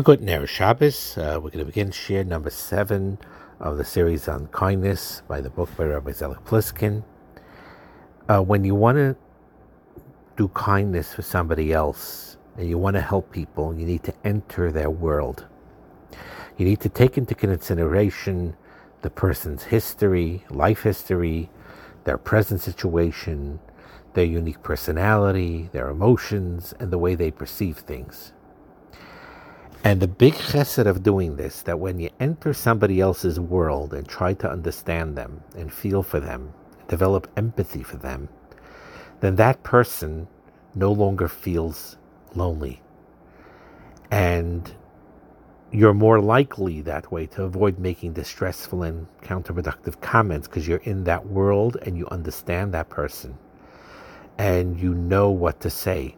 Good Ner Shabbos. Uh, we're going to begin shiur number seven of the series on kindness by the book by Rabbi Zelig Pliskin. Uh, when you want to do kindness for somebody else and you want to help people, you need to enter their world. You need to take into consideration the person's history, life history, their present situation, their unique personality, their emotions, and the way they perceive things. And the big chesed of doing this, that when you enter somebody else's world and try to understand them and feel for them, develop empathy for them, then that person no longer feels lonely. And you're more likely that way to avoid making distressful and counterproductive comments because you're in that world and you understand that person and you know what to say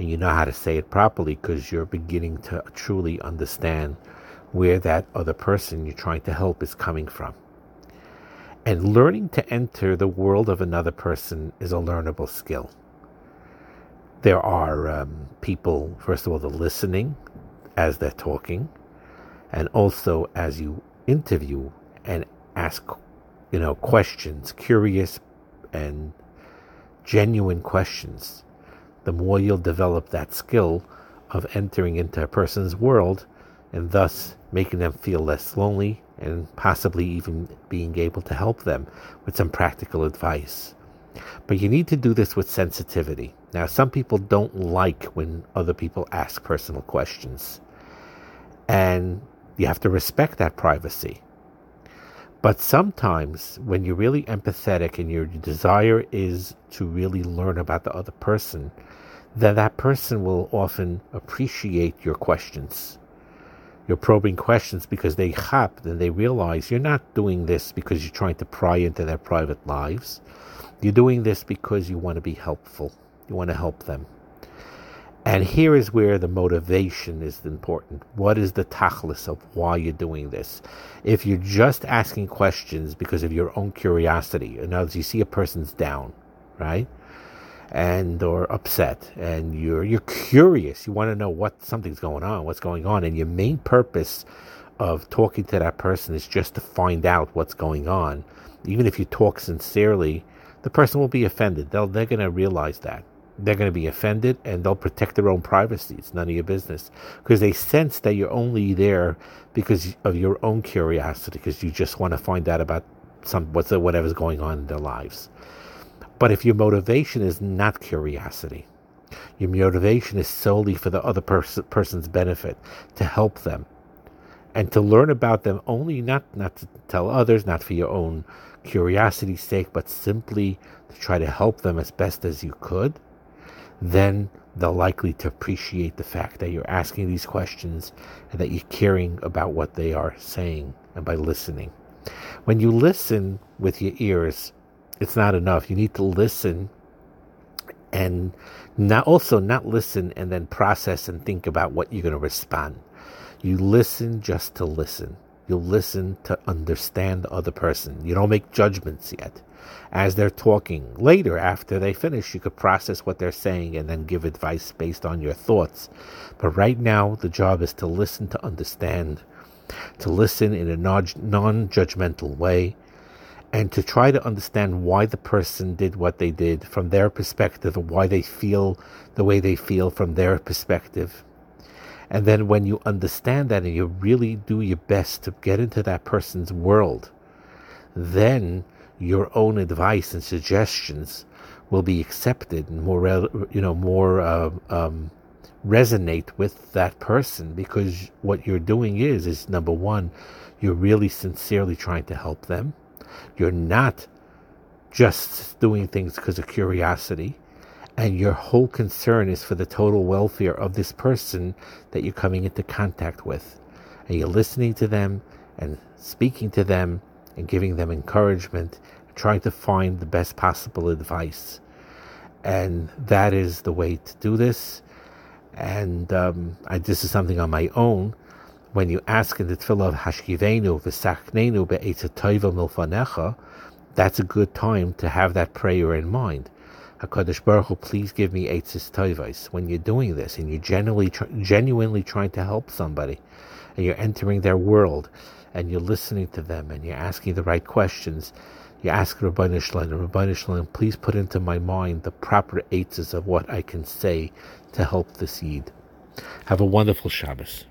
and you know how to say it properly because you're beginning to truly understand where that other person you're trying to help is coming from. And learning to enter the world of another person is a learnable skill. There are um, people, first of all, the listening as they're talking, and also as you interview and ask, you know, questions, curious and genuine questions the more you'll develop that skill of entering into a person's world and thus making them feel less lonely and possibly even being able to help them with some practical advice. But you need to do this with sensitivity. Now, some people don't like when other people ask personal questions, and you have to respect that privacy. But sometimes, when you're really empathetic and your desire is to really learn about the other person, then that person will often appreciate your questions, your probing questions, because they hap and they realize you're not doing this because you're trying to pry into their private lives. You're doing this because you want to be helpful. You want to help them. And here is where the motivation is important. What is the tachlis of why you're doing this? If you're just asking questions because of your own curiosity, in other words, you see a person's down, right? and or upset and you're you're curious you want to know what something's going on what's going on and your main purpose of talking to that person is just to find out what's going on even if you talk sincerely the person will be offended they'll they're going to realize that they're going to be offended and they'll protect their own privacy. It's none of your business. Because they sense that you're only there because of your own curiosity because you just want to find out about some what's whatever's going on in their lives. But if your motivation is not curiosity, your motivation is solely for the other pers- person's benefit, to help them, and to learn about them only not, not to tell others, not for your own curiosity's sake, but simply to try to help them as best as you could, then they're likely to appreciate the fact that you're asking these questions and that you're caring about what they are saying and by listening. When you listen with your ears, it's not enough. You need to listen and not also not listen and then process and think about what you're going to respond. You listen just to listen. You listen to understand the other person. You don't make judgments yet. As they're talking later, after they finish, you could process what they're saying and then give advice based on your thoughts. But right now, the job is to listen to understand, to listen in a non judgmental way, and to try to understand why the person did what they did from their perspective and why they feel the way they feel from their perspective. And then when you understand that and you really do your best to get into that person's world, then your own advice and suggestions will be accepted and more, you know, more uh, um, resonate with that person because what you're doing is, is number one, you're really sincerely trying to help them. You're not just doing things because of curiosity, and your whole concern is for the total welfare of this person that you're coming into contact with. And you're listening to them and speaking to them and giving them encouragement, trying to find the best possible advice. And that is the way to do this. And um, I, this is something on my own when you ask in the tefillah of Hashkivenu v'sachnenu be'etzatayva milfanecha, that's a good time to have that prayer in mind. HaKadosh Baruch Hu, please give me Eitzis Toivos. When you're doing this and you're genuinely, genuinely trying to help somebody and you're entering their world and you're listening to them and you're asking the right questions, you ask Ribono Shel Olam, Rabbi Shalom, please put into my mind the proper eitzes of what I can say to help the seed. Have a wonderful Shabbos.